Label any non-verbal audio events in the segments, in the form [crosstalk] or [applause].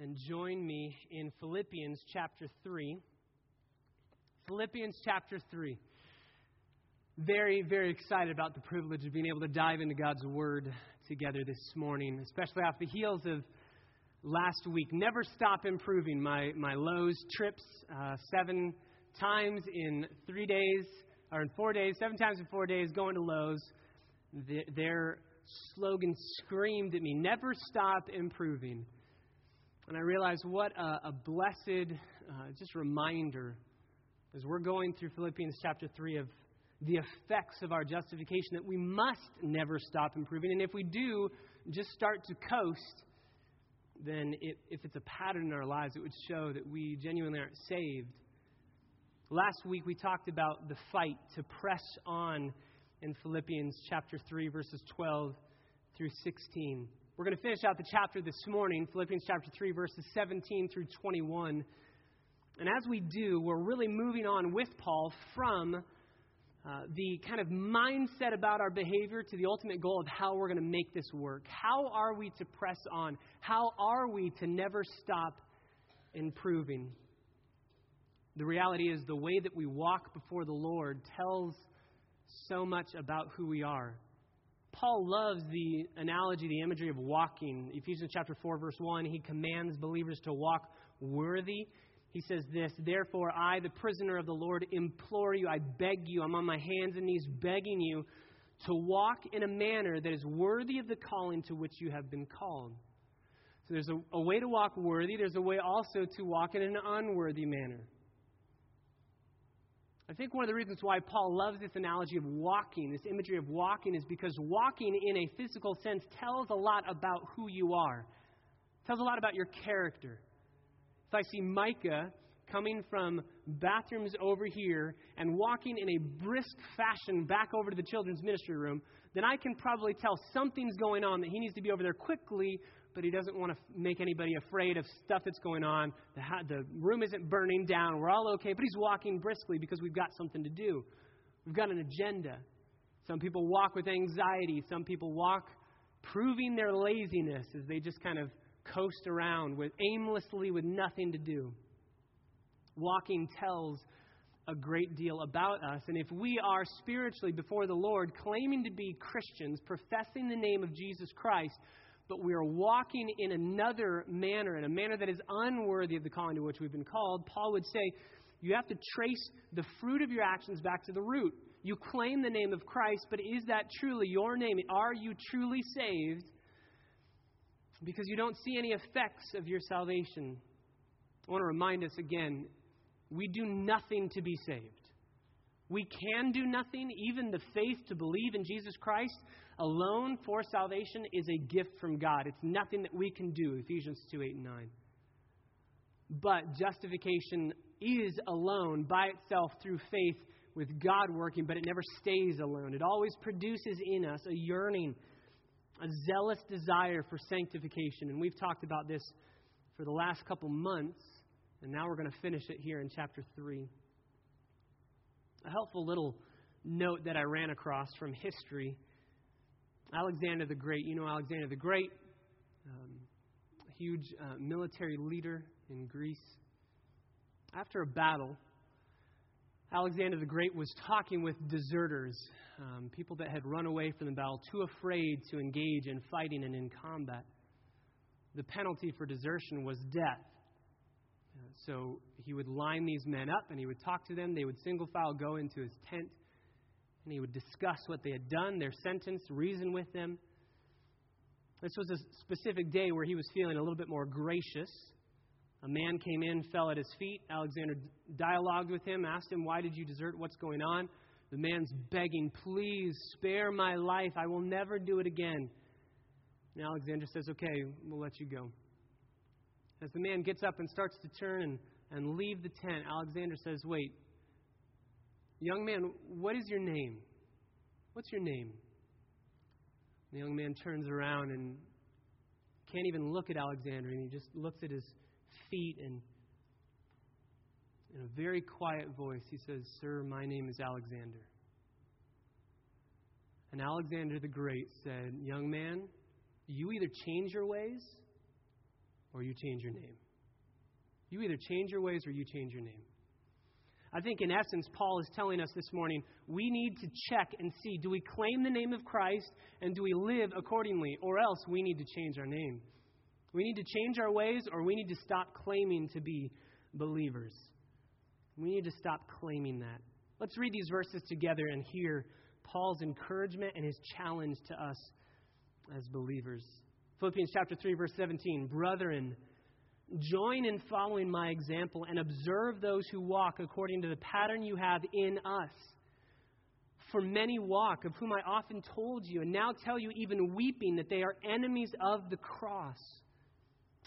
and join me in Philippians chapter 3. Philippians chapter 3. Very, very excited about the privilege of being able to dive into God's Word together this morning, especially off the heels of last week. Never stop improving. My, my Lowe's trips, uh, seven times in three days, or in four days, seven times in four days going to Lowe's. The, their slogan screamed at me, never stop improving. And I realized what a, a blessed uh, just reminder as we're going through Philippians chapter 3 of the effects of our justification that we must never stop improving. And if we do just start to coast, then it, if it's a pattern in our lives, it would show that we genuinely aren't saved. Last week we talked about the fight to press on in Philippians chapter 3, verses 12 through 16. We're going to finish out the chapter this morning, Philippians chapter 3, verses 17 through 21. And as we do, we're really moving on with Paul from uh, the kind of mindset about our behavior to the ultimate goal of how we're going to make this work. How are we to press on? How are we to never stop improving? The reality is, the way that we walk before the Lord tells so much about who we are. Paul loves the analogy, the imagery of walking. Ephesians chapter 4, verse 1, he commands believers to walk worthy. He says this, Therefore, I, the prisoner of the Lord, implore you, I beg you, I'm on my hands and knees begging you to walk in a manner that is worthy of the calling to which you have been called. So there's a, a way to walk worthy, there's a way also to walk in an unworthy manner. I think one of the reasons why Paul loves this analogy of walking, this imagery of walking, is because walking in a physical sense tells a lot about who you are, it tells a lot about your character. If I see Micah coming from bathrooms over here and walking in a brisk fashion back over to the children's ministry room, then I can probably tell something's going on that he needs to be over there quickly but he doesn't want to make anybody afraid of stuff that's going on. The, the room isn't burning down. We're all okay, but he's walking briskly because we've got something to do. We've got an agenda. Some people walk with anxiety. Some people walk proving their laziness as they just kind of coast around with aimlessly with nothing to do. Walking tells a great deal about us. And if we are spiritually before the Lord, claiming to be Christians, professing the name of Jesus Christ, but we are walking in another manner, in a manner that is unworthy of the calling to which we've been called, Paul would say, you have to trace the fruit of your actions back to the root. You claim the name of Christ, but is that truly your name? Are you truly saved? Because you don't see any effects of your salvation. I want to remind us again we do nothing to be saved. We can do nothing. Even the faith to believe in Jesus Christ alone for salvation is a gift from God. It's nothing that we can do, Ephesians 2 8 and 9. But justification is alone by itself through faith with God working, but it never stays alone. It always produces in us a yearning, a zealous desire for sanctification. And we've talked about this for the last couple months, and now we're going to finish it here in chapter 3. A helpful little note that I ran across from history Alexander the Great, you know Alexander the Great, um, a huge uh, military leader in Greece. After a battle, Alexander the Great was talking with deserters, um, people that had run away from the battle, too afraid to engage in fighting and in combat. The penalty for desertion was death. So he would line these men up and he would talk to them. They would single file go into his tent and he would discuss what they had done, their sentence, reason with them. This was a specific day where he was feeling a little bit more gracious. A man came in, fell at his feet. Alexander dialogued with him, asked him, Why did you desert? What's going on? The man's begging, Please spare my life. I will never do it again. And Alexander says, Okay, we'll let you go. As the man gets up and starts to turn and, and leave the tent, Alexander says, Wait, Young man, what is your name? What's your name? The young man turns around and can't even look at Alexander, and he just looks at his feet and in a very quiet voice, he says, Sir, my name is Alexander. And Alexander the Great said, Young man, you either change your ways, or you change your name. You either change your ways or you change your name. I think, in essence, Paul is telling us this morning we need to check and see do we claim the name of Christ and do we live accordingly, or else we need to change our name. We need to change our ways or we need to stop claiming to be believers. We need to stop claiming that. Let's read these verses together and hear Paul's encouragement and his challenge to us as believers. Philippians chapter 3 verse 17, brethren, join in following my example and observe those who walk according to the pattern you have in us. For many walk, of whom I often told you, and now tell you, even weeping, that they are enemies of the cross,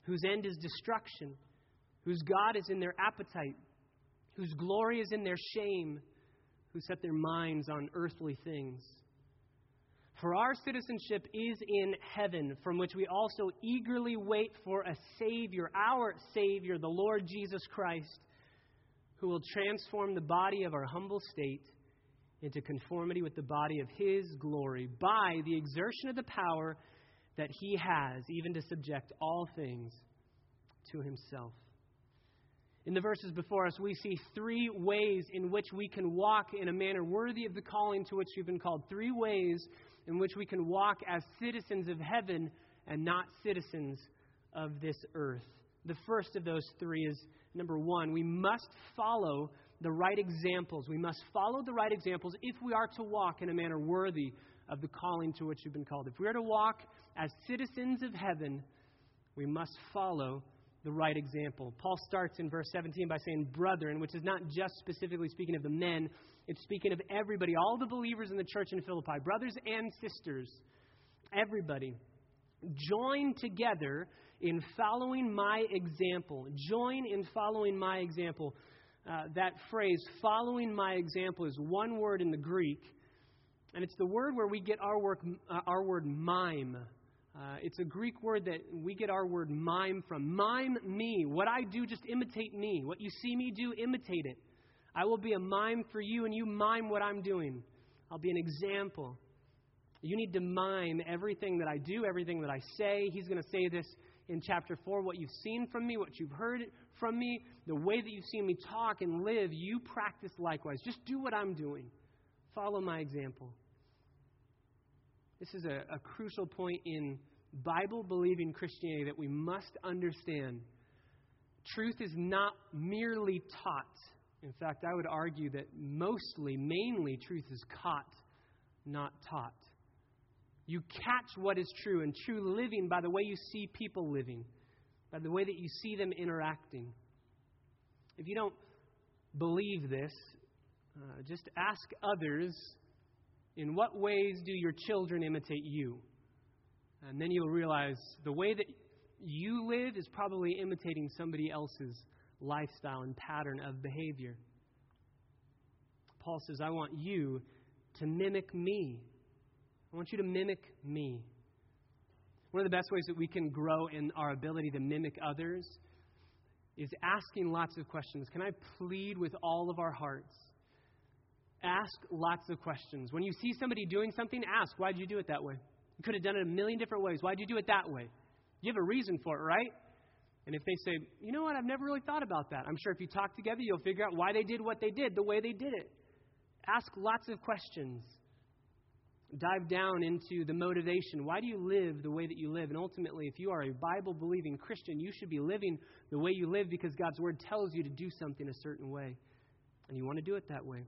whose end is destruction, whose God is in their appetite, whose glory is in their shame, who set their minds on earthly things. For our citizenship is in heaven, from which we also eagerly wait for a Savior, our Savior, the Lord Jesus Christ, who will transform the body of our humble state into conformity with the body of His glory by the exertion of the power that He has, even to subject all things to Himself. In the verses before us, we see three ways in which we can walk in a manner worthy of the calling to which we've been called. Three ways in which we can walk as citizens of heaven and not citizens of this earth. The first of those three is number one, we must follow the right examples. We must follow the right examples if we are to walk in a manner worthy of the calling to which we've been called. If we are to walk as citizens of heaven, we must follow the right example. Paul starts in verse 17 by saying, brethren, which is not just specifically speaking of the men, it's speaking of everybody, all the believers in the church in Philippi, brothers and sisters, everybody. Join together in following my example. Join in following my example. Uh, that phrase, following my example, is one word in the Greek, and it's the word where we get our, work, uh, our word mime. Uh, it's a Greek word that we get our word mime from. Mime me. What I do, just imitate me. What you see me do, imitate it. I will be a mime for you, and you mime what I'm doing. I'll be an example. You need to mime everything that I do, everything that I say. He's going to say this in chapter 4 what you've seen from me, what you've heard from me, the way that you've seen me talk and live, you practice likewise. Just do what I'm doing. Follow my example. This is a, a crucial point in Bible believing Christianity that we must understand. Truth is not merely taught, in fact, I would argue that mostly, mainly, truth is caught, not taught. You catch what is true and true living by the way you see people living, by the way that you see them interacting. If you don't believe this, uh, just ask others in what ways do your children imitate you? And then you'll realize the way that you live is probably imitating somebody else's lifestyle and pattern of behavior. Paul says, I want you to mimic me. I want you to mimic me. One of the best ways that we can grow in our ability to mimic others is asking lots of questions. Can I plead with all of our hearts? Ask lots of questions. When you see somebody doing something, ask, why'd you do it that way? You could have done it a million different ways. Why'd you do it that way? You have a reason for it, right? And if they say, you know what, I've never really thought about that, I'm sure if you talk together, you'll figure out why they did what they did the way they did it. Ask lots of questions. Dive down into the motivation. Why do you live the way that you live? And ultimately, if you are a Bible believing Christian, you should be living the way you live because God's Word tells you to do something a certain way. And you want to do it that way.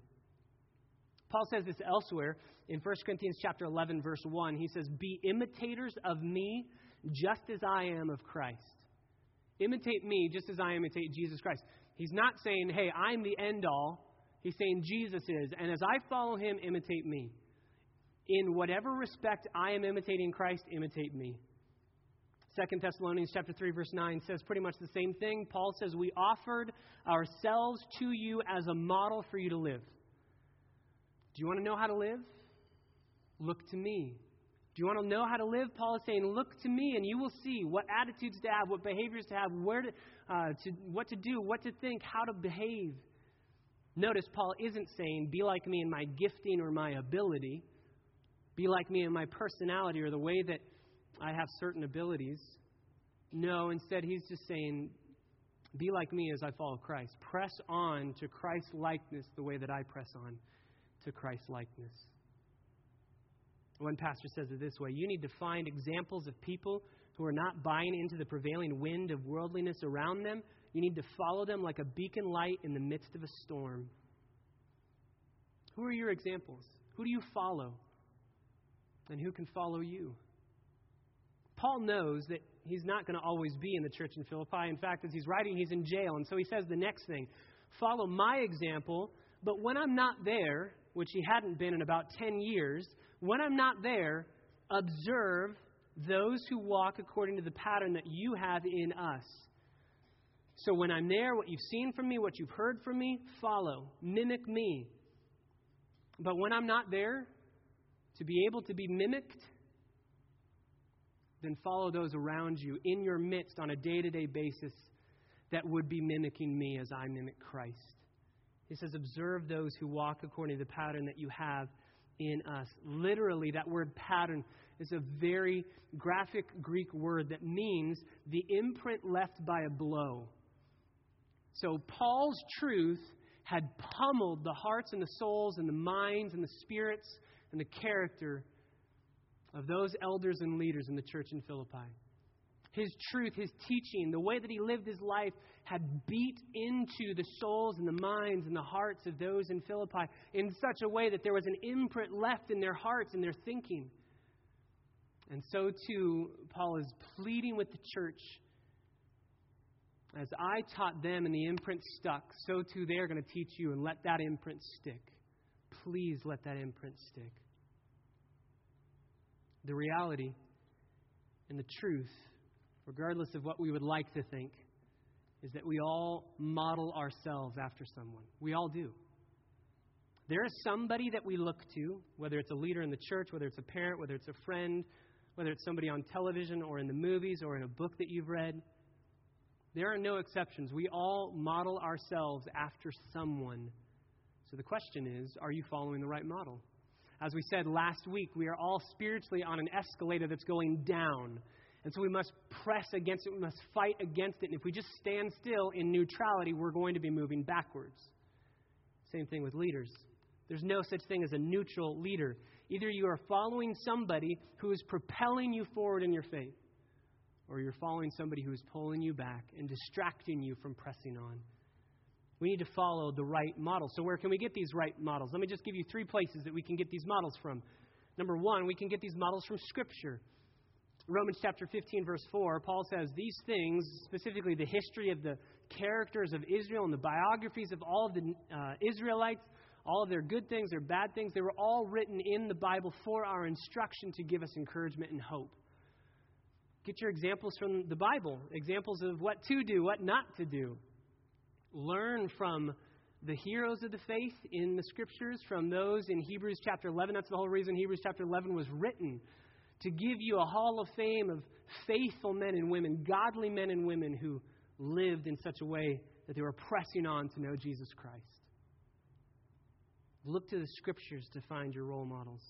Paul says this elsewhere in 1 Corinthians chapter 11 verse 1. He says, "Be imitators of me just as I am of Christ." Imitate me just as I imitate Jesus Christ. He's not saying, hey, I'm the end all. He's saying Jesus is. And as I follow him, imitate me. In whatever respect I am imitating Christ, imitate me. Second Thessalonians chapter 3 verse 9 says pretty much the same thing. Paul says we offered ourselves to you as a model for you to live. Do you want to know how to live? Look to me. Do you want to know how to live? Paul is saying, Look to me, and you will see what attitudes to have, what behaviors to have, where to, uh, to, what to do, what to think, how to behave. Notice, Paul isn't saying, Be like me in my gifting or my ability. Be like me in my personality or the way that I have certain abilities. No, instead, he's just saying, be like me as I follow Christ. Press on to Christ likeness the way that I press on to Christ likeness. One pastor says it this way You need to find examples of people who are not buying into the prevailing wind of worldliness around them. You need to follow them like a beacon light in the midst of a storm. Who are your examples? Who do you follow? And who can follow you? Paul knows that he's not going to always be in the church in Philippi. In fact, as he's writing, he's in jail. And so he says the next thing follow my example, but when I'm not there, which he hadn't been in about 10 years, when I'm not there, observe those who walk according to the pattern that you have in us. So when I'm there, what you've seen from me, what you've heard from me, follow, mimic me. But when I'm not there, to be able to be mimicked, then follow those around you in your midst on a day to day basis that would be mimicking me as I mimic Christ. He says, Observe those who walk according to the pattern that you have in us. Literally, that word pattern is a very graphic Greek word that means the imprint left by a blow. So, Paul's truth had pummeled the hearts and the souls and the minds and the spirits and the character of those elders and leaders in the church in Philippi. His truth, his teaching, the way that he lived his life had beat into the souls and the minds and the hearts of those in Philippi in such a way that there was an imprint left in their hearts and their thinking. And so, too, Paul is pleading with the church as I taught them and the imprint stuck, so too they're going to teach you and let that imprint stick. Please let that imprint stick. The reality and the truth, regardless of what we would like to think, is that we all model ourselves after someone. We all do. There is somebody that we look to, whether it's a leader in the church, whether it's a parent, whether it's a friend, whether it's somebody on television or in the movies or in a book that you've read. There are no exceptions. We all model ourselves after someone. So the question is are you following the right model? As we said last week, we are all spiritually on an escalator that's going down. And so we must press against it, we must fight against it. And if we just stand still in neutrality, we're going to be moving backwards. Same thing with leaders. There's no such thing as a neutral leader. Either you are following somebody who is propelling you forward in your faith, or you're following somebody who is pulling you back and distracting you from pressing on. We need to follow the right model. So, where can we get these right models? Let me just give you three places that we can get these models from. Number one, we can get these models from Scripture. Romans chapter 15, verse 4, Paul says, These things, specifically the history of the characters of Israel and the biographies of all of the uh, Israelites, all of their good things, their bad things, they were all written in the Bible for our instruction to give us encouragement and hope. Get your examples from the Bible, examples of what to do, what not to do. Learn from the heroes of the faith in the scriptures, from those in Hebrews chapter 11. That's the whole reason Hebrews chapter 11 was written to give you a hall of fame of faithful men and women, godly men and women who lived in such a way that they were pressing on to know Jesus Christ. Look to the scriptures to find your role models.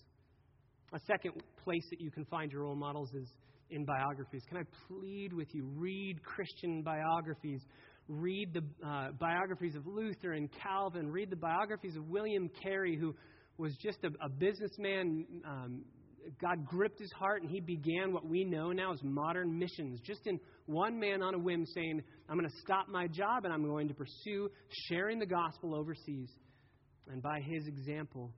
A second place that you can find your role models is in biographies. Can I plead with you? Read Christian biographies. Read the uh, biographies of Luther and Calvin. Read the biographies of William Carey, who was just a, a businessman. Um, God gripped his heart and he began what we know now as modern missions. Just in one man on a whim saying, I'm going to stop my job and I'm going to pursue sharing the gospel overseas. And by his example,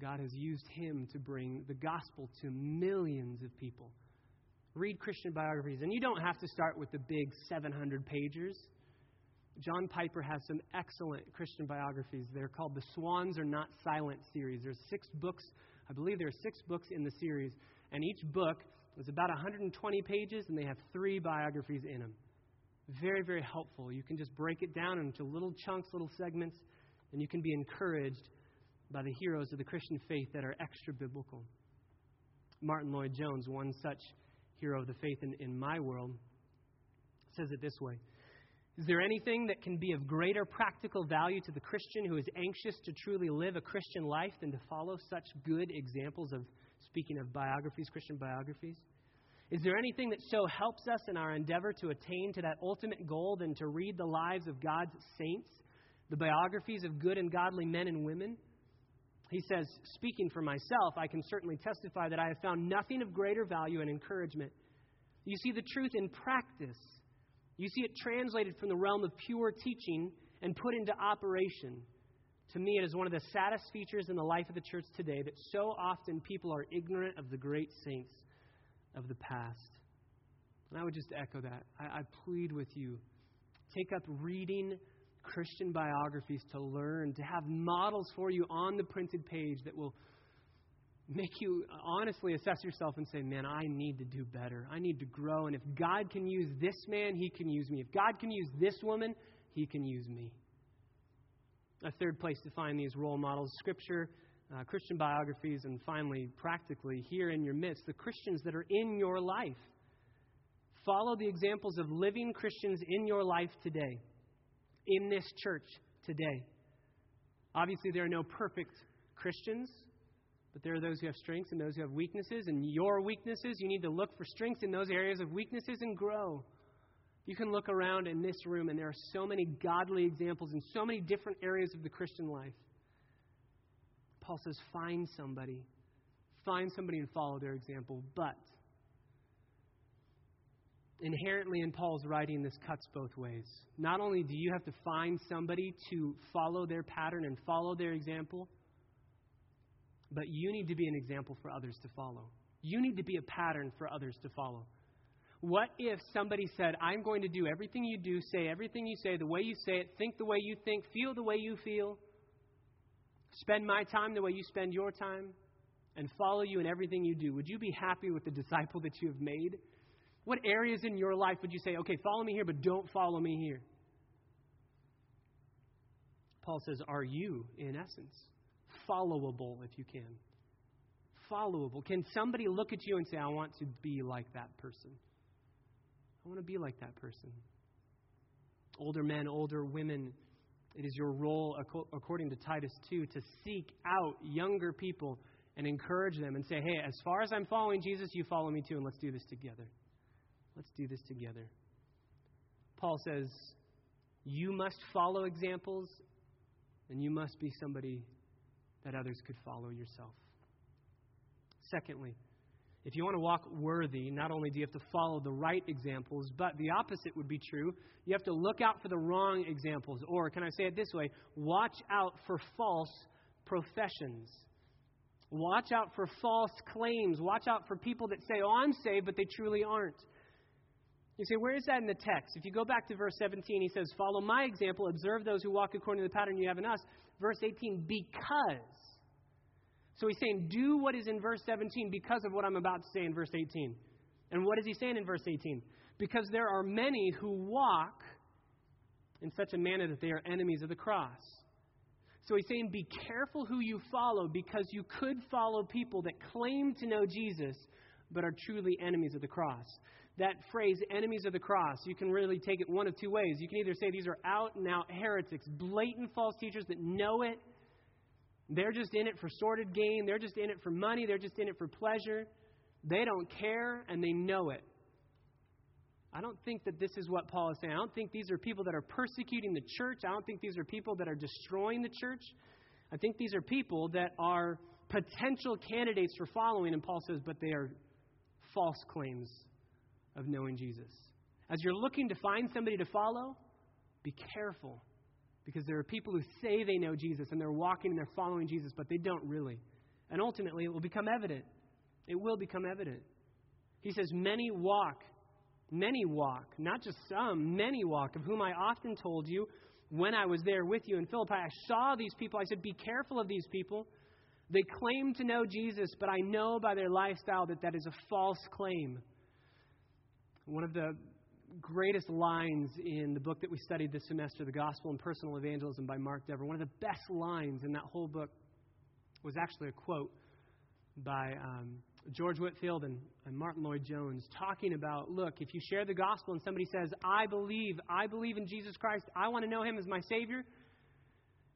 God has used him to bring the gospel to millions of people. Read Christian biographies. And you don't have to start with the big 700 pagers. John Piper has some excellent Christian biographies. They're called the Swans Are Not Silent series. There's six books. I believe there are six books in the series. And each book is about 120 pages, and they have three biographies in them. Very, very helpful. You can just break it down into little chunks, little segments, and you can be encouraged by the heroes of the Christian faith that are extra biblical. Martyn Lloyd-Jones, one such hero of the faith in, in my world, says it this way Is there anything that can be of greater practical value to the Christian who is anxious to truly live a Christian life than to follow such good examples of, speaking of biographies, Christian biographies? Is there anything that so helps us in our endeavor to attain to that ultimate goal than to read the lives of God's saints, the biographies of good and godly men and women? He says, Speaking for myself, I can certainly testify that I have found nothing of greater value and encouragement. You see the truth in practice. You see it translated from the realm of pure teaching and put into operation. To me, it is one of the saddest features in the life of the church today that so often people are ignorant of the great saints of the past. And I would just echo that. I, I plead with you take up reading Christian biographies to learn, to have models for you on the printed page that will make you honestly assess yourself and say, man, I need to do better. I need to grow. And if God can use this man, he can use me. If God can use this woman, he can use me. A third place to find these role models Scripture, uh, Christian biographies, and finally, practically, here in your midst, the Christians that are in your life. Follow the examples of living Christians in your life today, in this church today. Obviously, there are no perfect Christians, but there are those who have strengths and those who have weaknesses. And your weaknesses, you need to look for strengths in those areas of weaknesses and grow. You can look around in this room, and there are so many godly examples in so many different areas of the Christian life. Paul says, find somebody. Find somebody and follow their example. But inherently in Paul's writing, this cuts both ways. Not only do you have to find somebody to follow their pattern and follow their example, but you need to be an example for others to follow. You need to be a pattern for others to follow. What if somebody said, I'm going to do everything you do, say everything you say, the way you say it, think the way you think, feel the way you feel, spend my time the way you spend your time, and follow you in everything you do? Would you be happy with the [laughs] disciple that you have made? What areas in your life would you say, okay, follow me here, but don't follow me here? Paul says, Are you, in essence, followable if you can? Followable. Can somebody look at you and say, I want to be like that person? I want to be like that person. Older men, older women, it is your role, according to Titus 2, to seek out younger people and encourage them and say, hey, as far as I'm following Jesus, you follow me too, and let's do this together. Let's do this together. Paul says, you must follow examples, and you must be somebody that others could follow yourself. Secondly, if you want to walk worthy, not only do you have to follow the right examples, but the opposite would be true. You have to look out for the wrong examples. Or, can I say it this way? Watch out for false professions. Watch out for false claims. Watch out for people that say, Oh, I'm saved, but they truly aren't. You say, Where is that in the text? If you go back to verse 17, he says, Follow my example, observe those who walk according to the pattern you have in us. Verse 18, because so he's saying, do what is in verse 17 because of what I'm about to say in verse 18. And what is he saying in verse 18? Because there are many who walk in such a manner that they are enemies of the cross. So he's saying, be careful who you follow because you could follow people that claim to know Jesus but are truly enemies of the cross. That phrase, enemies of the cross, you can really take it one of two ways. You can either say these are out and out heretics, blatant false teachers that know it they're just in it for sordid gain. They're just in it for money. They're just in it for pleasure. They don't care and they know it. I don't think that this is what Paul is saying. I don't think these are people that are persecuting the church. I don't think these are people that are destroying the church. I think these are people that are potential candidates for following. And Paul says, but they are false claims of knowing Jesus. As you're looking to find somebody to follow, be careful because there are people who say they know Jesus and they're walking and they're following Jesus, but they don't really. And ultimately, it will become evident. It will become evident. He says, Many walk, many walk, not just some, many walk, of whom I often told you when I was there with you in Philippi. I saw these people. I said, Be careful of these people. They claim to know Jesus, but I know by their lifestyle that that is a false claim. One of the greatest lines in the book that we studied this semester, The Gospel and Personal Evangelism by Mark Dever. One of the best lines in that whole book was actually a quote by um, George Whitefield and, and Martyn Lloyd-Jones talking about look, if you share the gospel and somebody says, I believe, I believe in Jesus Christ, I want to know him as my Savior,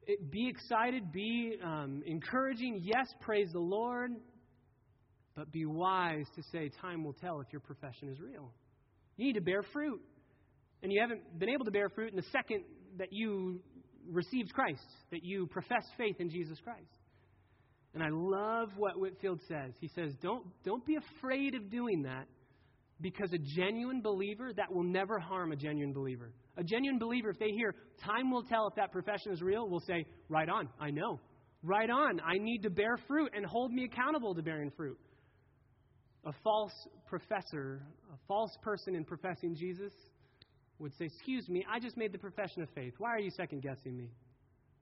it, be excited, be um, encouraging. Yes, praise the Lord. But be wise to say, time will tell if your profession is real. You need to bear fruit. And you haven't been able to bear fruit in the second that you received Christ, that you profess faith in Jesus Christ. And I love what Whitefield says. He says, don't, don't be afraid of doing that because a genuine believer, that will never harm a genuine believer. A genuine believer, if they hear, time will tell if that profession is real, will say, right on, I know. Right on, I need to bear fruit and hold me accountable to bearing fruit. A false professor, a false person in professing Jesus, would say, Excuse me, I just made the profession of faith. Why are you second guessing me?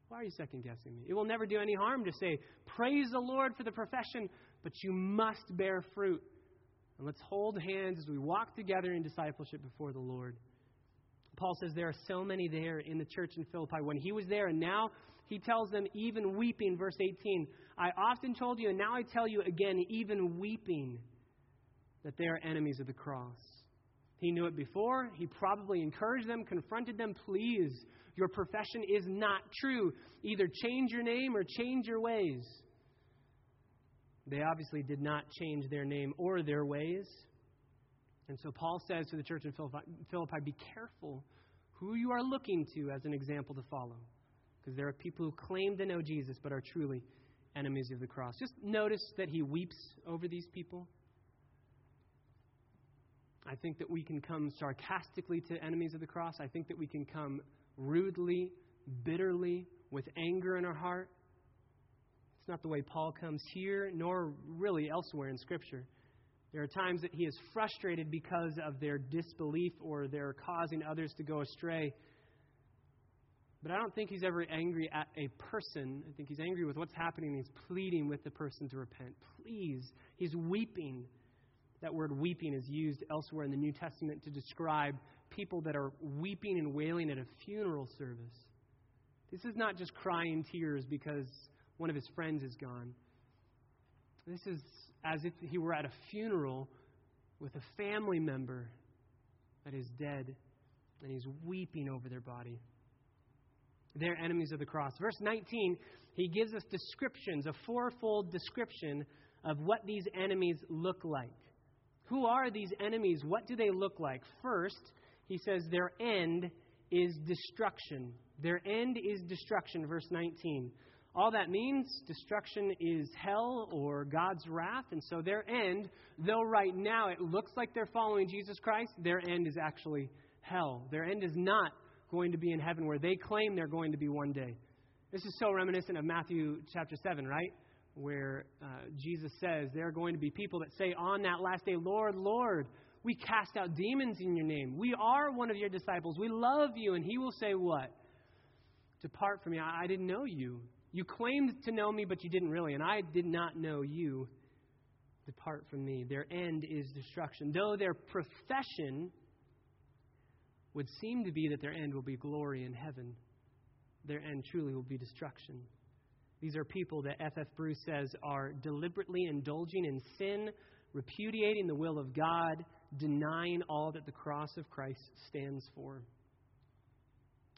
Why are you second guessing me? It will never do any harm to say, Praise the Lord for the profession, but you must bear fruit. And let's hold hands as we walk together in discipleship before the Lord. Paul says there are so many there in the church in Philippi. When he was there, and now he tells them, even weeping, verse 18, I often told you, and now I tell you again, even weeping, that they are enemies of the cross. He knew it before. He probably encouraged them, confronted them. Please, your profession is not true. Either change your name or change your ways. They obviously did not change their name or their ways. And so Paul says to the church in Philippi, be careful who you are looking to as an example to follow. Because there are people who claim to know Jesus but are truly enemies of the cross. Just notice that he weeps over these people. I think that we can come sarcastically to enemies of the cross. I think that we can come rudely, bitterly, with anger in our heart. It's not the way Paul comes here, nor really elsewhere in Scripture. There are times that he is frustrated because of their disbelief or they're causing others to go astray. But I don't think he's ever angry at a person. I think he's angry with what's happening. He's pleading with the person to repent. Please. He's weeping that word weeping is used elsewhere in the New Testament to describe people that are weeping and wailing at a funeral service. This is not just crying tears because one of his friends is gone. This is as if he were at a funeral with a family member that is dead and he's weeping over their body. They're enemies of the cross. Verse 19, he gives us descriptions, a fourfold description of what these enemies look like. Who are these enemies? What do they look like? First, he says their end is destruction. Their end is destruction, verse 19. All that means, destruction is hell or God's wrath. And so their end, though right now it looks like they're following Jesus Christ, their end is actually hell. Their end is not going to be in heaven where they claim they're going to be one day. This is so reminiscent of Matthew chapter 7, right? Where uh, Jesus says there are going to be people that say on that last day, Lord, Lord, we cast out demons in your name. We are one of your disciples. We love you. And he will say, What? Depart from me. I, I didn't know you. You claimed to know me, but you didn't really. And I did not know you. Depart from me. Their end is destruction. Though their profession would seem to be that their end will be glory in heaven, their end truly will be destruction. These are people that F.F. Bruce says are deliberately indulging in sin, repudiating the will of God, denying all that the cross of Christ stands for.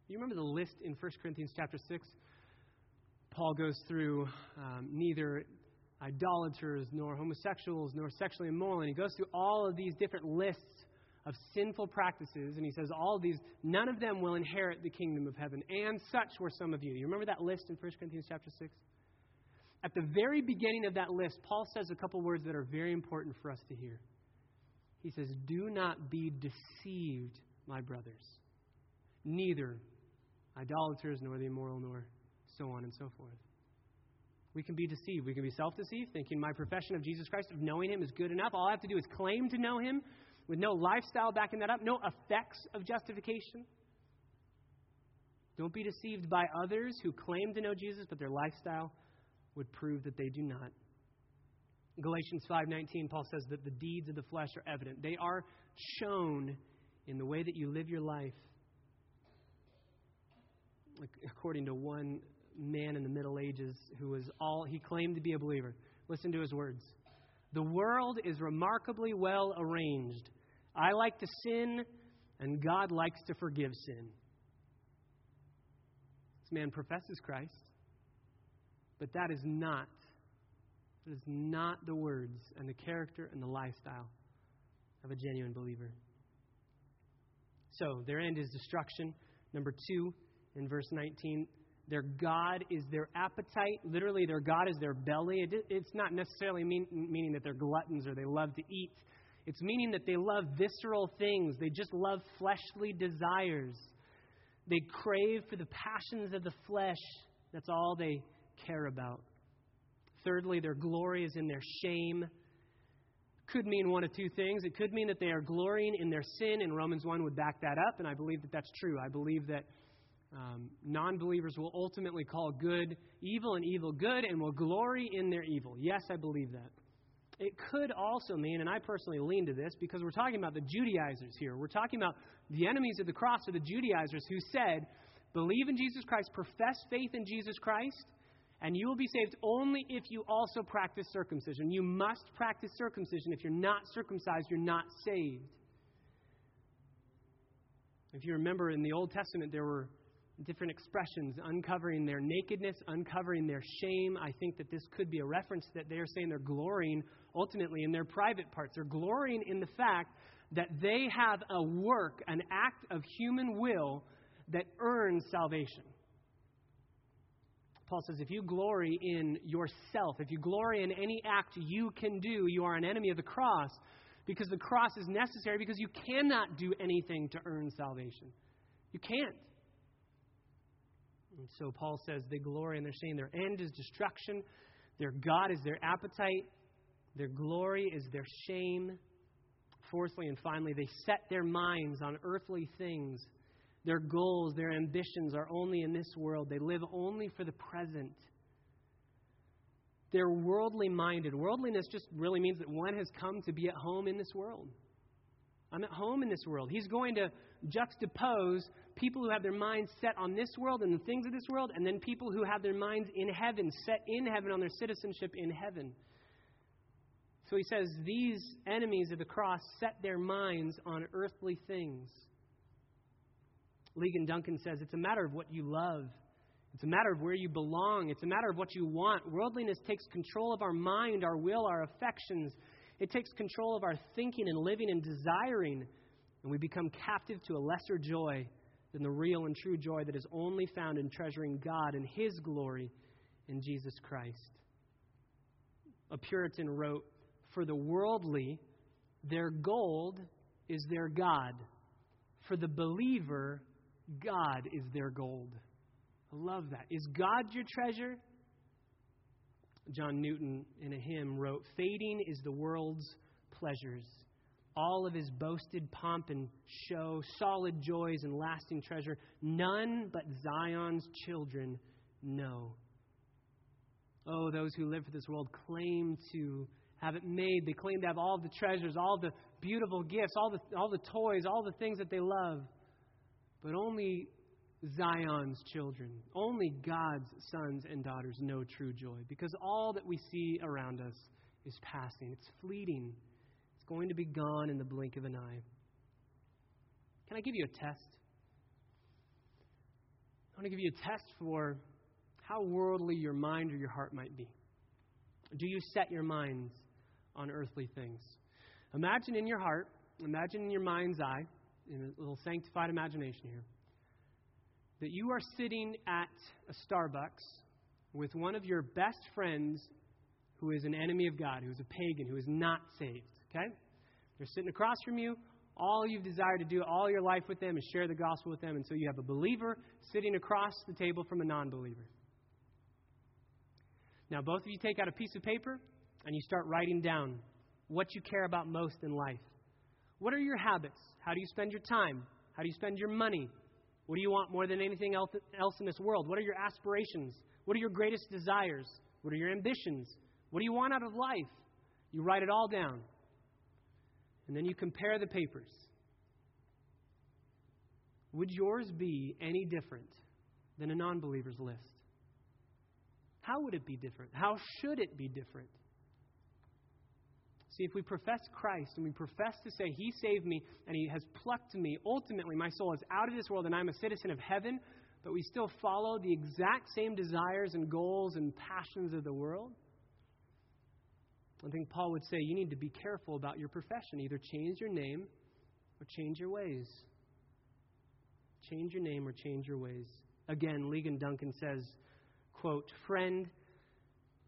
You remember the list in 1 Corinthians chapter 6? Paul goes through um, neither idolaters, nor homosexuals, nor sexually immoral, and he goes through all of these different lists of sinful practices, and he says, All of these, none of them will inherit the kingdom of heaven. And such were some of you. You remember that list in 1 Corinthians chapter 6? At the very beginning of that list, Paul says a couple words that are very important for us to hear. He says, Do not be deceived, my brothers. Neither idolaters, nor the immoral, nor so on and so forth. We can be deceived. We can be self deceived, thinking my profession of Jesus Christ, of knowing Him, is good enough. All I have to do is claim to know Him, with no lifestyle backing that up, no effects of justification. Don't be deceived by others who claim to know Jesus, but their lifestyle would prove that they do not. Galatians 5:19 Paul says that the deeds of the flesh are evident. They are shown in the way that you live your life. According to one man in the Middle Ages who was all he claimed to be a believer. Listen to his words. The world is remarkably well arranged. I like to sin, and God likes to forgive sin. This man professes Christ, but that is not It is not the words and the character and the lifestyle of a genuine believer. So, their end is destruction. Number two, in verse 19, their God is their appetite. Literally, their God is their belly. it's not necessarily mean, meaning that they're gluttons or they love to eat. It's meaning that they love visceral things. They just love fleshly desires. They crave for the passions of the flesh. That's all they care about. Thirdly, their glory is in their shame. Could mean one of two things. It could mean that they are glorying in their sin, and Romans 1 would back that up, and I believe that that's true. I believe that um, non believers will ultimately call good evil and evil good and will glory in their evil. Yes, I believe that. It could also mean, and I personally lean to this because we're talking about the Judaizers here. We're talking about the enemies of the cross are the Judaizers who said, believe in Jesus Christ, profess faith in Jesus Christ, and you will be saved only if you also practice circumcision. You must practice circumcision. If you're not circumcised, you're not saved. If you remember in the Old Testament, there were different expressions, uncovering their nakedness, uncovering their shame. I think that this could be a reference that they are saying they're glorying ultimately in their private parts. They're glorying in the fact that they have a work, an act of human will that earns salvation. Paul says, if you glory in yourself, if you glory in any act you can do, you are an enemy of the cross because the cross is necessary because you cannot do anything to earn salvation. You can't. And so Paul says they glory and their shame. their end is destruction, their God is their appetite, their glory is their shame. Fourthly and finally, they set their minds on earthly things. Their goals, their ambitions are only in this world. They live only for the present. They're worldly minded. Worldliness just really means that one has come to be at home in this world. I'm at home in this world. He's going to juxtapose people who have their minds set on this world and the things of this world, and then people who have their minds in heaven, set in heaven on their citizenship in heaven. So he says, These enemies of the cross set their minds on earthly things. Ligon Duncan says, It's a matter of what you love. It's a matter of where you belong. It's a matter of what you want. Worldliness takes control of our mind, our will, our affections. It takes control of our thinking and living and desiring, and we become captive to a lesser joy than the real and true joy that is only found in treasuring God and His glory in Jesus Christ. A Puritan wrote, For the worldly, their gold is their God. For the believer, God is their gold. I love that. Is God your treasure? John Newton, in a hymn, wrote Fading is the world's pleasures, all of his boasted pomp and show, solid joys and lasting treasure, none but Zion's children know. Oh, those who live for this world claim to have it made. They claim to have all the treasures, all the beautiful gifts, all the, all the toys, all the things that they love. But only Zion's children. Only God's sons and daughters know true joy because all that we see around us is passing, it's fleeting, it's going to be gone in the blink of an eye. Can I give you a test? I want to give you a test for how worldly your mind or your heart might be. Do you set your minds on earthly things? Imagine in your heart, imagine in your mind's eye, in a little sanctified imagination here that you are sitting at a Starbucks with one of your best friends who is an enemy of God, who is a pagan, who is not saved. Okay? They're sitting across from you. All you've desired to do all your life with them is share the gospel with them. And so you have a believer sitting across the table from a non believer. Now, both of you take out a piece of paper and you start writing down what you care about most in life. What are your habits? How do you spend your time? How do you spend your money? What do you want more than anything else in this world? What are your aspirations? What are your greatest desires? What are your ambitions? What do you want out of life? You write it all down. And then you compare the papers. Would yours be any different than a non believer's list? How would it be different? How should it be different? See, if we profess Christ and we profess to say, He saved me and He has plucked me, ultimately my soul is out of this world and I'm a citizen of heaven, but we still follow the exact same desires and goals and passions of the world, I think Paul would say you need to be careful about your profession. Either change your name or change your ways. Change your name or change your ways. Again, Ligon Duncan says, quote, Friend,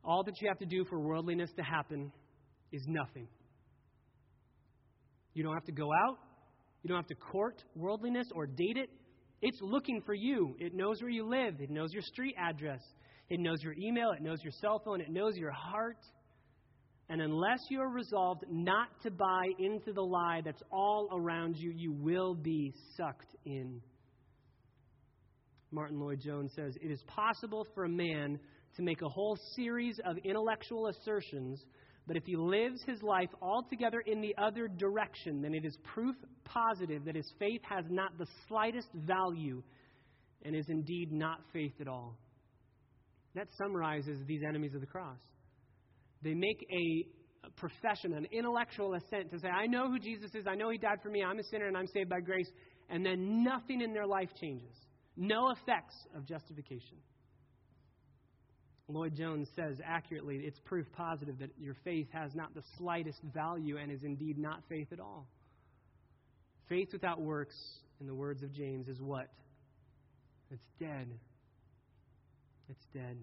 all that you have to do for worldliness to happen is nothing. You don't have to go out. You don't have to court worldliness or date it. It's looking for you. It knows where you live. It knows your street address. It knows your email. It knows your cell phone. It knows your heart. And unless you are resolved not to buy into the lie that's all around you, you will be sucked in. Martyn Lloyd-Jones says, It is possible for a man to make a whole series of intellectual assertions, but if he lives his life altogether in the other direction, then it is proof positive that his faith has not the slightest value and is indeed not faith at all. That summarizes these enemies of the cross. They make a profession, an intellectual assent to say, I know who Jesus is, I know he died for me, I'm a sinner, and I'm saved by grace, and then nothing in their life changes. No effects of justification. Lloyd-Jones says accurately, it's proof positive that your faith has not the slightest value and is indeed not faith at all. Faith without works, in the words of James, is what? It's dead. It's dead.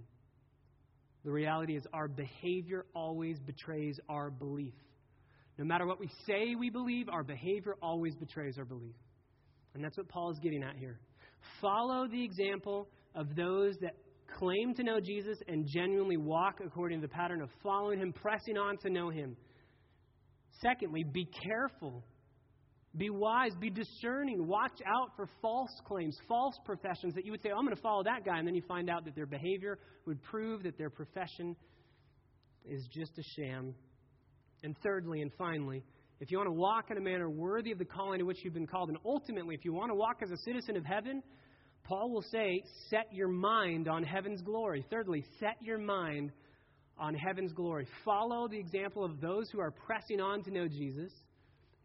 The reality is, our behavior always betrays our belief. No matter what we say we believe, our behavior always betrays our belief. And that's what Paul is getting at here. Follow the example of those that claim to know Jesus and genuinely walk according to the pattern of following him, pressing on to know him. Secondly, be careful. Be wise, be discerning. Watch out for false claims, false professions that you would say, oh, I'm going to follow that guy, and then you find out that their behavior would prove that their profession is just a sham. And thirdly and finally, if you want to walk in a manner worthy of the calling to which you've been called, and ultimately, if you want to walk as a citizen of heaven, Paul will say, set your mind on heaven's glory. Thirdly, set your mind on heaven's glory. Follow the example of those who are pressing on to know Jesus.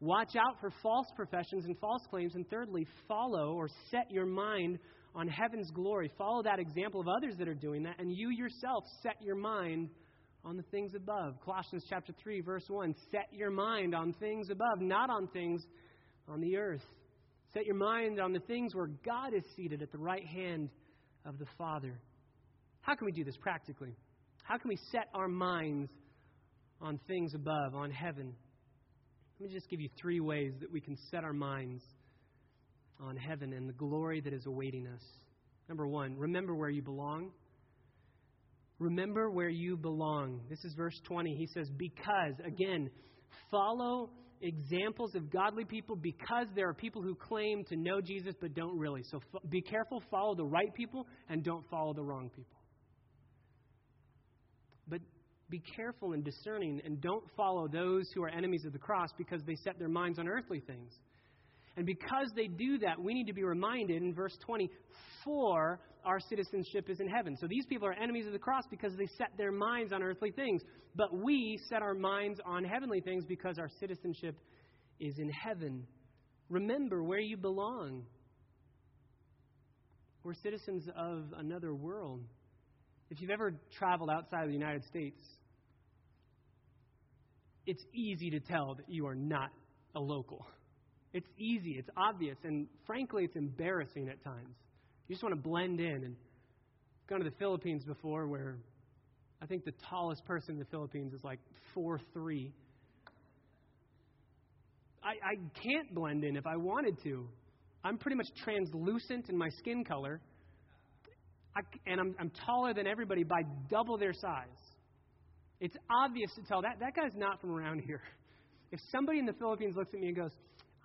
Watch out for false professions and false claims. And thirdly, follow or set your mind on heaven's glory. Follow that example of others that are doing that, and you yourself set your mind on the things above. Colossians chapter 3 verse 1, set your mind on things above, not on things on the earth. Set your mind on the things where God is seated at the right hand of the Father. How can we do this practically? How can we set our minds on things above, on heaven? Let me just give you three ways that we can set our minds on heaven and the glory that is awaiting us. Number one, remember where you belong. Remember where you belong. This is verse 20. He says, Because, again, follow examples of godly people because there are people who claim to know Jesus but don't really. So f- be careful, follow the right people, and don't follow the wrong people. But be careful and discerning, and don't follow those who are enemies of the cross because they set their minds on earthly things. And because they do that, we need to be reminded in verse 20, for our citizenship is in heaven. So these people are enemies of the cross because they set their minds on earthly things. But we set our minds on heavenly things because our citizenship is in heaven. Remember where you belong. We're citizens of another world. If you've ever traveled outside of the United States, it's easy to tell that you are not a local. It's easy, it's obvious, and frankly, it's embarrassing at times. You just want to blend in. And I've gone to the Philippines before where I think the tallest person in the Philippines is like four three. I, I can't blend in if I wanted to. I'm pretty much translucent in my skin color, I, and I'm, I'm taller than everybody by double their size. It's obvious to tell that that guy's not from around [laughs] here. If somebody in the Philippines looks at me and goes,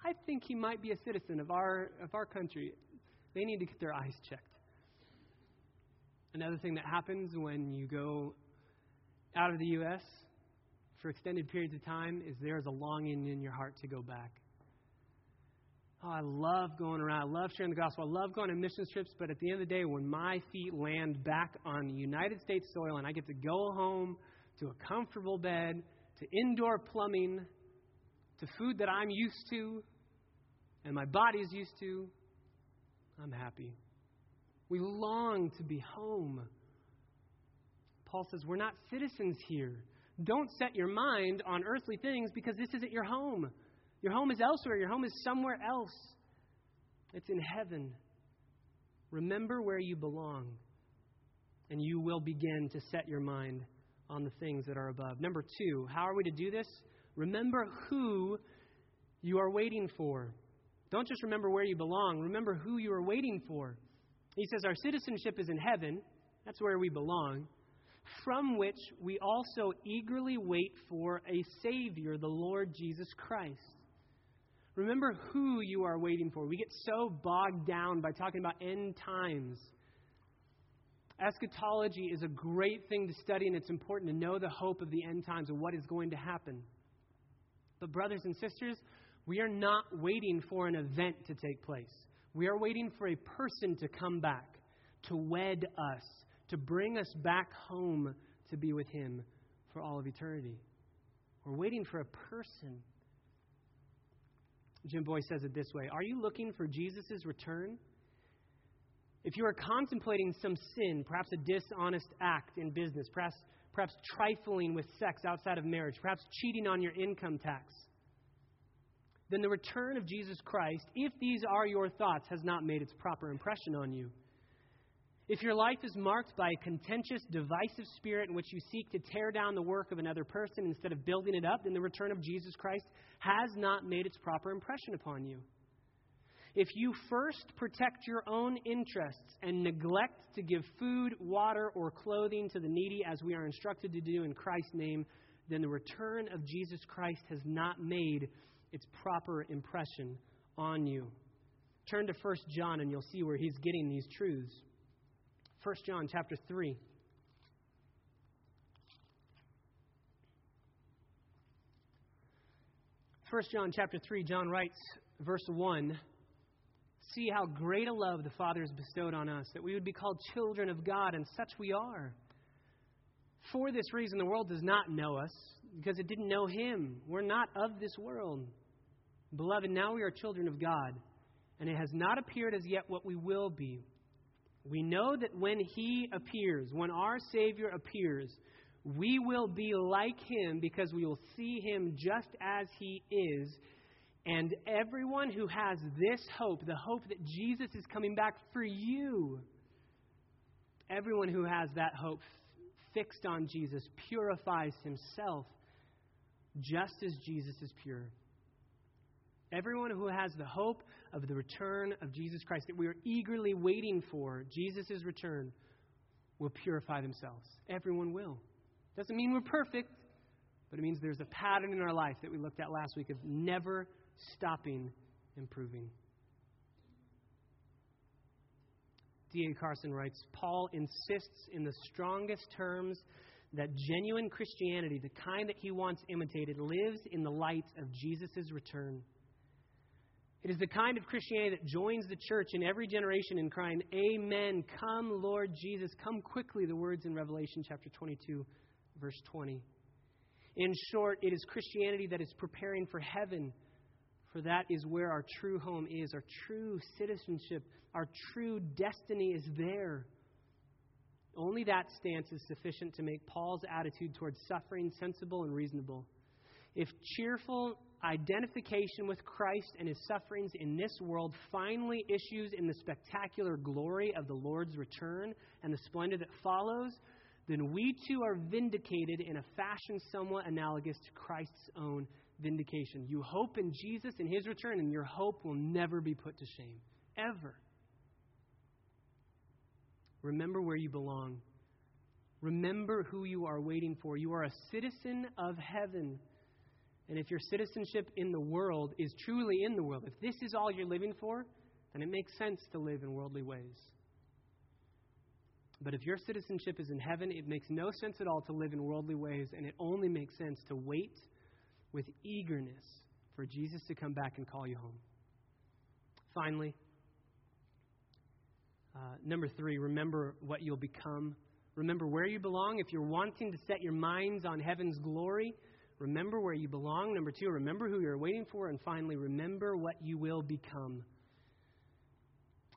I think he might be a citizen of our, of our country. They need to get their eyes checked. Another thing that happens when you go out of the U.S. for extended periods of time is there is a longing in your heart to go back. Oh, I love going around. I love sharing the gospel. I love going on mission trips. But at the end of the day, when my feet land back on United States soil and I get to go home to a comfortable bed, to indoor plumbing, to food that I'm used to and my body is used to, I'm happy. We long to be home. Paul says we're not citizens here Don't set your mind on earthly things because this isn't your home. Your home is elsewhere, your home is somewhere else. It's in heaven. Remember where you belong, and you will begin to set your mind on the things that are above. Number two, how are we to do this? Remember who you are waiting for. Don't just remember where you belong, remember who you are waiting for. He says, Our citizenship is in heaven. That's where we belong. From which we also eagerly wait for a Savior, the Lord Jesus Christ. Remember who you are waiting for. We get so bogged down by talking about end times. Eschatology is a great thing to study, and it's important to know the hope of the end times and what is going to happen. But, brothers and sisters, we are not waiting for an event to take place. We are waiting for a person to come back, to wed us, to bring us back home to be with Him for all of eternity. We're waiting for a person. Jim Boice says it this way Are you looking for Jesus' return? If you are contemplating some sin, perhaps a dishonest act in business, perhaps, perhaps trifling with sex outside of marriage, perhaps cheating on your income tax, then the return of Jesus Christ, if these are your thoughts, has not made its proper impression on you. If your life is marked by a contentious, divisive spirit in which you seek to tear down the work of another person instead of building it up, then the return of Jesus Christ has not made its proper impression upon you. If you first protect your own interests and neglect to give food, water, or clothing to the needy, as we are instructed to do in Christ's name, then the return of Jesus Christ has not made its proper impression on you. Turn to 1 John and you'll see where he's getting these truths. 1 John chapter 3. First John chapter 3, John writes, verse 1 See how great a love the Father has bestowed on us, that we would be called children of God, and such we are. For this reason, the world does not know us, because it didn't know Him. We're not of this world. Beloved, now we are children of God, and it has not appeared as yet what we will be. We know that when He appears, when our Savior appears, we will be like Him because we will see Him just as He is. And everyone who has this hope, the hope that Jesus is coming back for you, everyone who has that hope fixed on Jesus purifies himself just as Jesus is pure. Everyone who has the hope of the return of Jesus Christ, that we are eagerly waiting for, Jesus' return, will purify themselves. Everyone will. Doesn't mean we're perfect, but it means there's a pattern in our life that we looked at last week of never stopping improving. D.A. Carson writes Paul insists in the strongest terms that genuine Christianity, the kind that he wants imitated, lives in the light of Jesus' return. It is the kind of Christianity that joins the church in every generation in crying, Amen, come, Lord Jesus, come quickly, the words in Revelation chapter 22, verse 20. In short, it is Christianity that is preparing for heaven, for that is where our true home is, our true citizenship, our true destiny is there. Only that stance is sufficient to make Paul's attitude towards suffering sensible and reasonable. If cheerful identification with Christ and his sufferings in this world finally issues in the spectacular glory of the Lord's return and the splendor that follows, then we too are vindicated in a fashion somewhat analogous to Christ's own vindication. You hope in Jesus and his return, and your hope will never be put to shame. Ever. Remember where you belong. Remember who you are waiting for. You are a citizen of heaven. And if your citizenship in the world is truly in the world, if this is all you're living for, then it makes sense to live in worldly ways. But if your citizenship is in heaven, it makes no sense at all to live in worldly ways, and it only makes sense to wait with eagerness for Jesus to come back and call you home. Finally, uh, number three, remember what you'll become. Remember where you belong. If you're wanting to set your minds on heaven's glory, Remember where you belong. Number two, remember who you're waiting for. And finally, remember what you will become.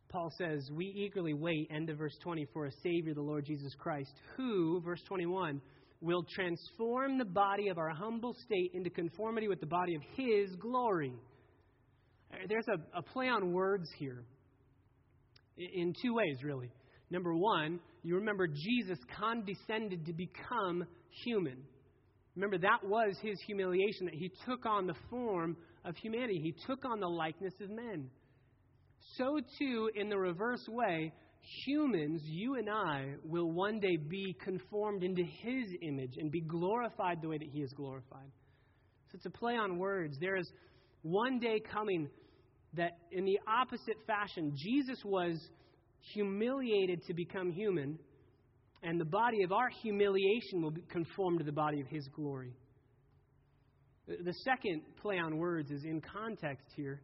Paul says, We eagerly wait, end of verse 20, for a Savior, the Lord Jesus Christ, who, verse 21, will transform the body of our humble state into conformity with the body of His glory. Uh, there's a, a play on words here in two ways, really. Number one, you remember Jesus condescended to become human. Remember, that was his humiliation, that he took on the form of humanity. He took on the likeness of men. So, too, in the reverse way, humans, you and I, will one day be conformed into his image and be glorified the way that he is glorified. So, it's a play on words. There is one day coming that, in the opposite fashion, Jesus was humiliated to become human, and the body of our humiliation will conform to the body of his glory. The second play on words is in context here.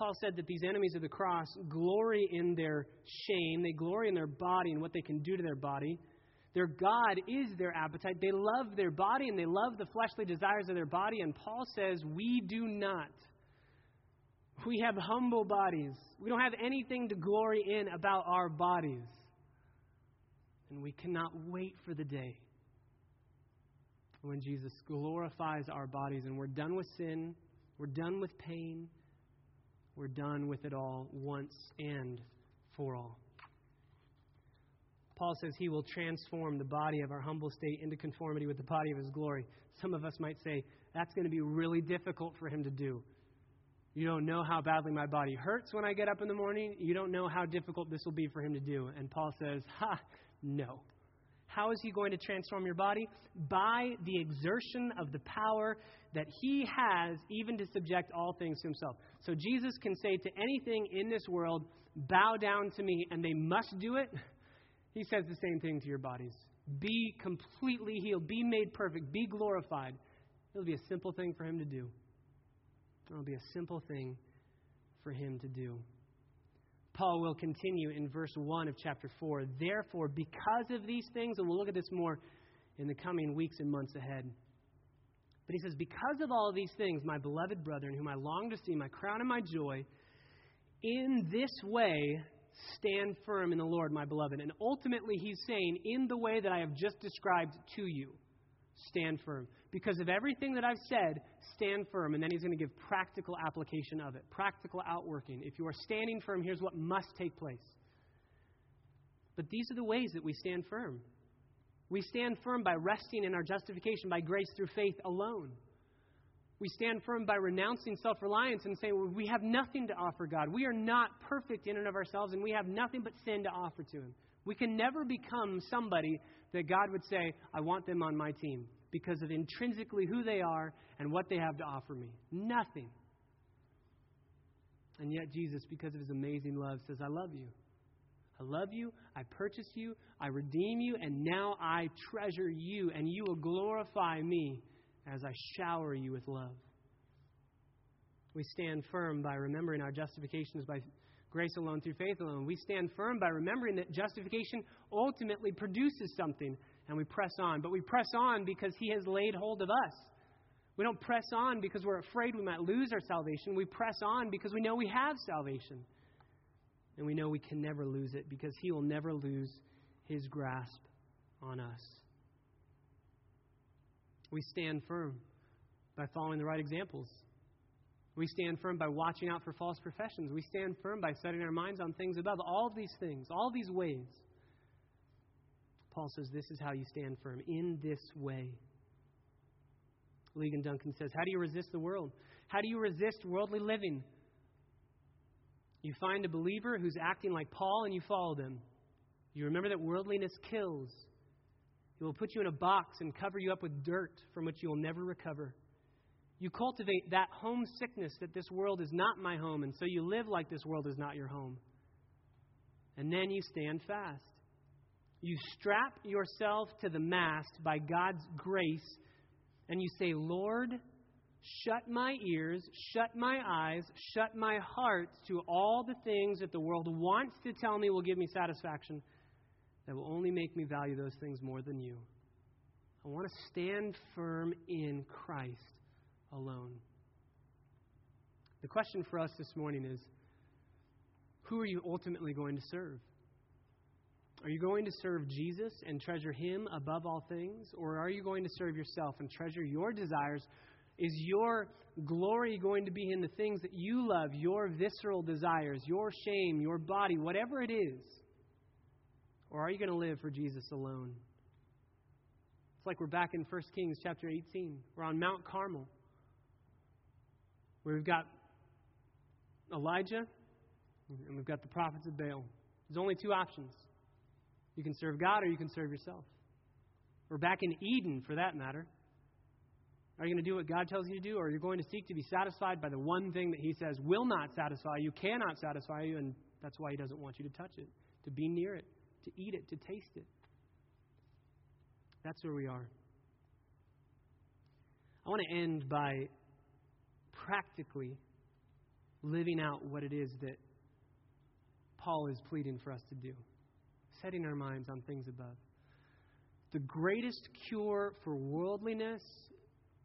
Paul said that these enemies of the cross glory in their shame, they glory in their body and what they can do to their body. Their God is their appetite. They love their body and they love the fleshly desires of their body. And Paul says, We do not. We have humble bodies. We don't have anything to glory in about our bodies. And we cannot wait for the day when Jesus glorifies our bodies and we're done with sin, we're done with pain, we're done with it all once and for all. Paul says he will transform the body of our humble state into conformity with the body of his glory. Some of us might say that's going to be really difficult for him to do. You don't know how badly my body hurts when I get up in the morning. You don't know how difficult this will be for him to do. And Paul says, Ha, no. How is he going to transform your body? By the exertion of the power that he has, even to subject all things to himself. So Jesus can say to anything in this world, Bow down to me, and they must do it. [laughs] He says the same thing to your bodies. Be completely healed, be made perfect, be glorified. It'll be a simple thing for him to do. It'll be a simple thing for him to do. Paul will continue in verse 1 of chapter 4. Therefore, because of these things, and we'll look at this more in the coming weeks and months ahead. But he says, Because of all these things, my beloved brethren, whom I long to see, my crown and my joy, in this way stand firm in the Lord, my beloved. And ultimately, he's saying, In the way that I have just described to you, stand firm. Because of everything that I've said, stand firm. And then he's going to give practical application of it, practical outworking. If you are standing firm, here's what must take place. But these are the ways that we stand firm. We stand firm by resting in our justification by grace through faith alone. We stand firm by renouncing self reliance and saying, well, We have nothing to offer God. We are not perfect in and of ourselves, and we have nothing but sin to offer to Him. We can never become somebody that God would say, I want them on my team because of intrinsically who they are and what they have to offer me. Nothing. And yet, Jesus, because of his amazing love, says, I love you. I love you. I purchase you. I redeem you. And now I treasure you. And you will glorify me as I shower you with love. We stand firm by remembering our justification is by grace alone through faith alone. We stand firm by remembering that justification ultimately produces something and we press on. But we press on because He has laid hold of us. We don't press on because we're afraid we might lose our salvation. We press on because we know we have salvation. And we know we can never lose it because He will never lose His grasp on us. We stand firm by following the right examples. We stand firm by watching out for false professions. We stand firm by setting our minds on things above. All of these things, all these ways Paul says this is how you stand firm in this way. Ligon Duncan says, How do you resist the world? How do you resist worldly living? You find a believer who's acting like Paul and you follow them. You remember that worldliness kills. It will put you in a box and cover you up with dirt from which you will never recover. You cultivate that homesickness that this world is not my home, and so you live like this world is not your home. And then you stand fast. You strap yourself to the mast by God's grace, and you say, Lord, shut my ears, shut my eyes, shut my heart to all the things that the world wants to tell me will give me satisfaction, that will only make me value those things more than you. I want to stand firm in Christ alone. The question for us this morning is who are you ultimately going to serve? Are you going to serve Jesus and treasure Him above all things? Or are you going to serve yourself and treasure your desires? Is your glory going to be in the things that you love, your visceral desires, your shame, your body, whatever it is? Or are you going to live for Jesus alone? It's like we're back in 1 Kings chapter 18. We're on Mount Carmel, where we've got Elijah and we've got the prophets of Baal. There's only two options you can serve God or you can serve yourself. We're back in Eden, for that matter. Are you going to do what God tells you to do, or are you going to seek to be satisfied by the one thing that He says will not satisfy you, cannot satisfy you, and that's why He doesn't want you to touch it, to be near it, to eat it, to taste it? That's where we are. I want to end by practically living out what it is that Paul is pleading for us to do setting our minds on things above. The greatest cure for worldliness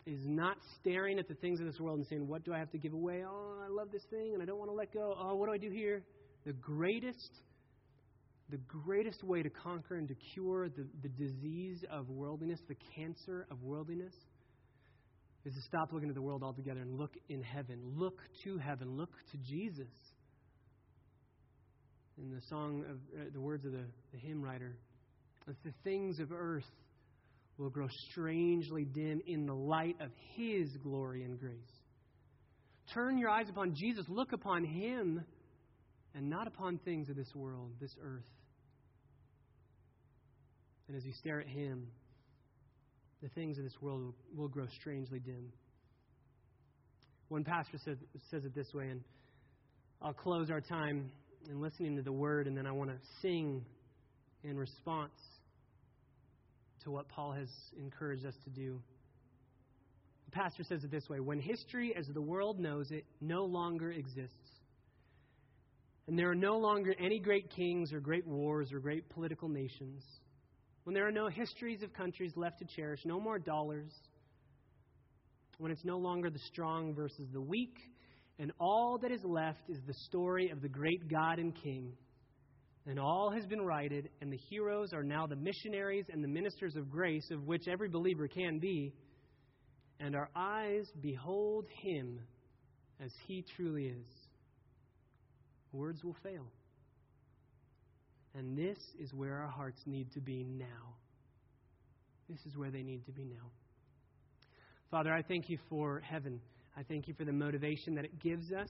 is not staring at the things of this world and saying, What do I have to give away? Oh, I love this thing and I don't want to let go. Oh, what do I do here? The greatest, the greatest way to conquer and to cure the, the disease of worldliness, the cancer of worldliness, is to stop looking at the world altogether and look in heaven. Look to heaven. Look to Jesus in the song of uh, the words of the, the hymn writer, that the things of earth will grow strangely dim in the light of His glory and grace. Turn your eyes upon Jesus, look upon Him, and not upon things of this world, this earth. And as you stare at Him, the things of this world will, grow strangely dim. One pastor says, says it this way, and I'll close our time in listening to the word, and then I want to sing in response to what Paul has encouraged us to do. The pastor says it this way When history as the world knows it no longer exists, and there are no longer any great kings or great wars or great political nations, when there are no histories of countries left to cherish, no more dollars, when it's no longer the strong versus the weak, and all that is left is the story of the great God and King. And all has been righted, and the heroes are now the missionaries and the ministers of grace, of which every believer can be. And our eyes behold him as he truly is. Words will fail. And this is where our hearts need to be now. This is where they need to be now. Father, I thank you for heaven. I thank you for the motivation that it gives us.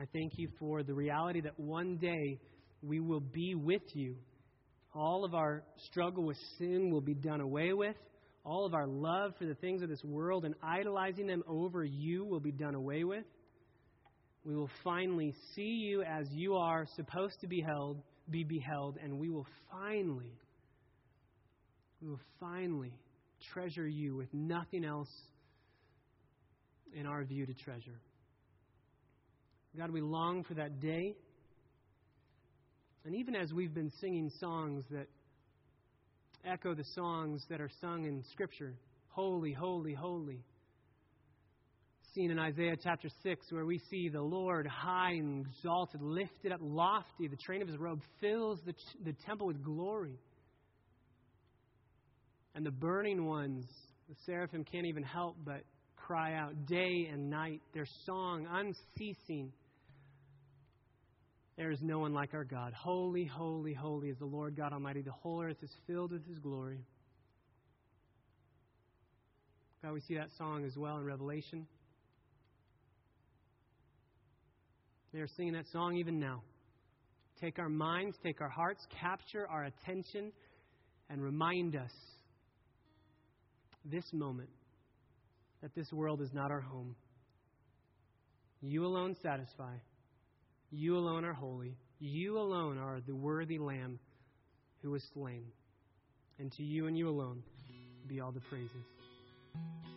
I thank you for the reality that one day we will be with you. All of our struggle with sin will be done away with. All of our love for the things of this world and idolizing them over you will be done away with. We will finally see you as you are supposed to be held, be beheld, and we will finally, we will finally treasure you with nothing else in our view to treasure. God, we long for that day. And even as we've been singing songs that echo the songs that are sung in Scripture Holy, holy, holy. Seen in Isaiah chapter 6, where we see the Lord high and exalted, lifted up, lofty. The train of his robe fills the, the temple with glory. And the burning ones, the seraphim can't even help but cry out day and night, their song unceasing. There is no one like our God. Holy, holy, holy is the Lord God Almighty. The whole earth is filled with His glory. God, we see that song as well in Revelation. They are singing that song even now. Take our minds, take our hearts, capture our attention, and remind us this moment that this world is not our home. You alone satisfy. You alone are holy. You alone are the worthy Lamb who was slain. And to you and you alone be all the praises.